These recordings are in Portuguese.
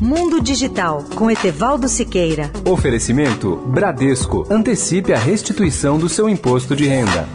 Mundo Digital com Etevaldo Siqueira. Oferecimento Bradesco. Antecipe a restituição do seu imposto de renda.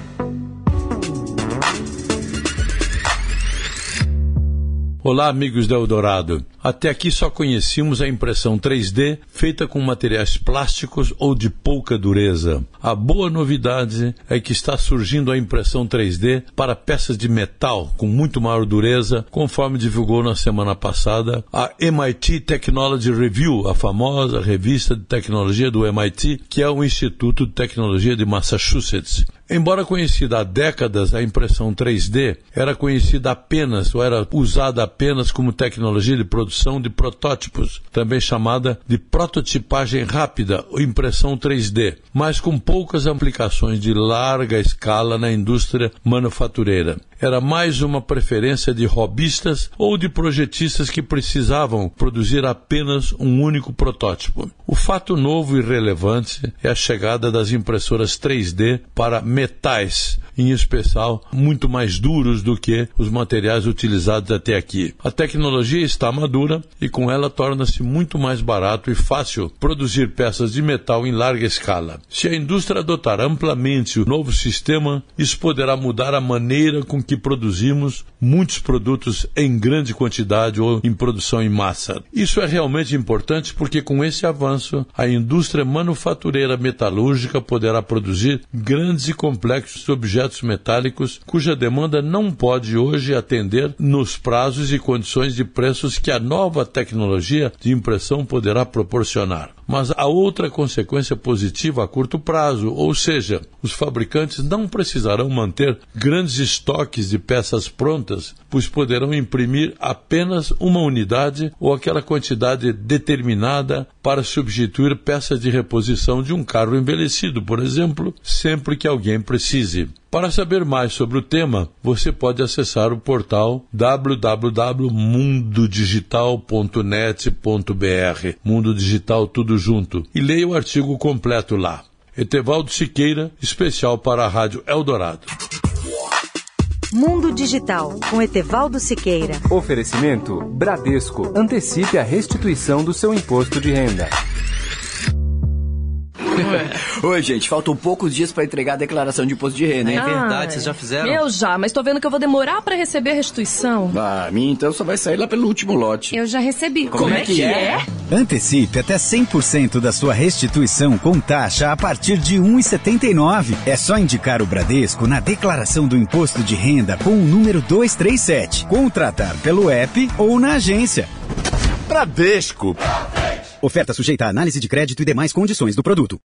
Olá, amigos da Eldorado. Até aqui só conhecíamos a impressão 3D feita com materiais plásticos ou de pouca dureza. A boa novidade é que está surgindo a impressão 3D para peças de metal com muito maior dureza, conforme divulgou na semana passada a MIT Technology Review, a famosa revista de tecnologia do MIT, que é o Instituto de Tecnologia de Massachusetts. Embora conhecida há décadas, a impressão 3D era conhecida apenas ou era usada apenas como tecnologia de produção de protótipos, também chamada de prototipagem rápida ou impressão 3D, mas com poucas aplicações de larga escala na indústria manufatureira. Era mais uma preferência de robistas ou de projetistas que precisavam produzir apenas um único protótipo. O fato novo e relevante é a chegada das impressoras 3D para metais, em especial muito mais duros do que os materiais utilizados até aqui. A tecnologia está madura e com ela torna-se muito mais barato e fácil produzir peças de metal em larga escala. Se a indústria adotar amplamente o novo sistema, isso poderá mudar a maneira com que produzimos muitos produtos em grande quantidade ou em produção em massa. Isso é realmente importante porque com esse avanço a indústria manufatureira metalúrgica poderá produzir grandes e complexos objetos metálicos cuja demanda não pode hoje atender nos prazos e condições de preços que a nova tecnologia de impressão poderá proporcionar. Mas há outra consequência positiva a curto prazo, ou seja, os fabricantes não precisarão manter grandes estoques de peças prontas, pois poderão imprimir apenas uma unidade ou aquela quantidade determinada para substituir peças de reposição de um carro envelhecido, por exemplo, sempre que alguém precise. Para saber mais sobre o tema, você pode acessar o portal www.mundodigital.net.br. Mundo Digital tudo junto. E leia o artigo completo lá. Etevaldo Siqueira, especial para a Rádio Eldorado. Mundo Digital com Etevaldo Siqueira. Oferecimento Bradesco. Antecipe a restituição do seu imposto de renda. Oi, gente, faltam poucos dias para entregar a declaração de imposto de renda, hein? É verdade, vocês já fizeram? Eu já, mas tô vendo que eu vou demorar para receber a restituição. Ah, a minha então só vai sair lá pelo último lote. Eu já recebi. Como, é que é? Antecipe até 100% da sua restituição com taxa a partir de 1,79. É só indicar o Bradesco na declaração do imposto de renda com o número 237. Contratar pelo app ou na agência. Bradesco. Oferta sujeita à análise de crédito e demais condições do produto.